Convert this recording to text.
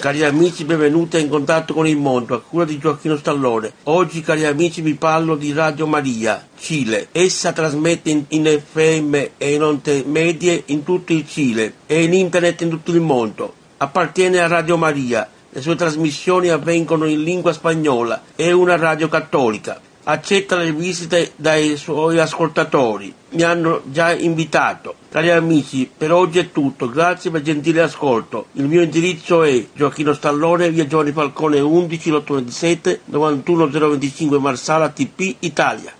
Cari amici, benvenuti In Contatto con il Mondo, a cura di Gioacchino Stallone. Oggi, cari amici, vi parlo di Radio Maria, Cile. Essa trasmette in, in FM e in onde medie in tutto il Cile e in internet in tutto il mondo. Appartiene a Radio Maria. Le sue trasmissioni avvengono in lingua spagnola. È una radio cattolica accetta le visite dai suoi ascoltatori. Mi hanno già invitato. Cari amici, per oggi è tutto. Grazie per il gentile ascolto. Il mio indirizzo è Gioacchino Stallone, via Giovanni Falcone 11, 827 91025 Marsala TP Italia.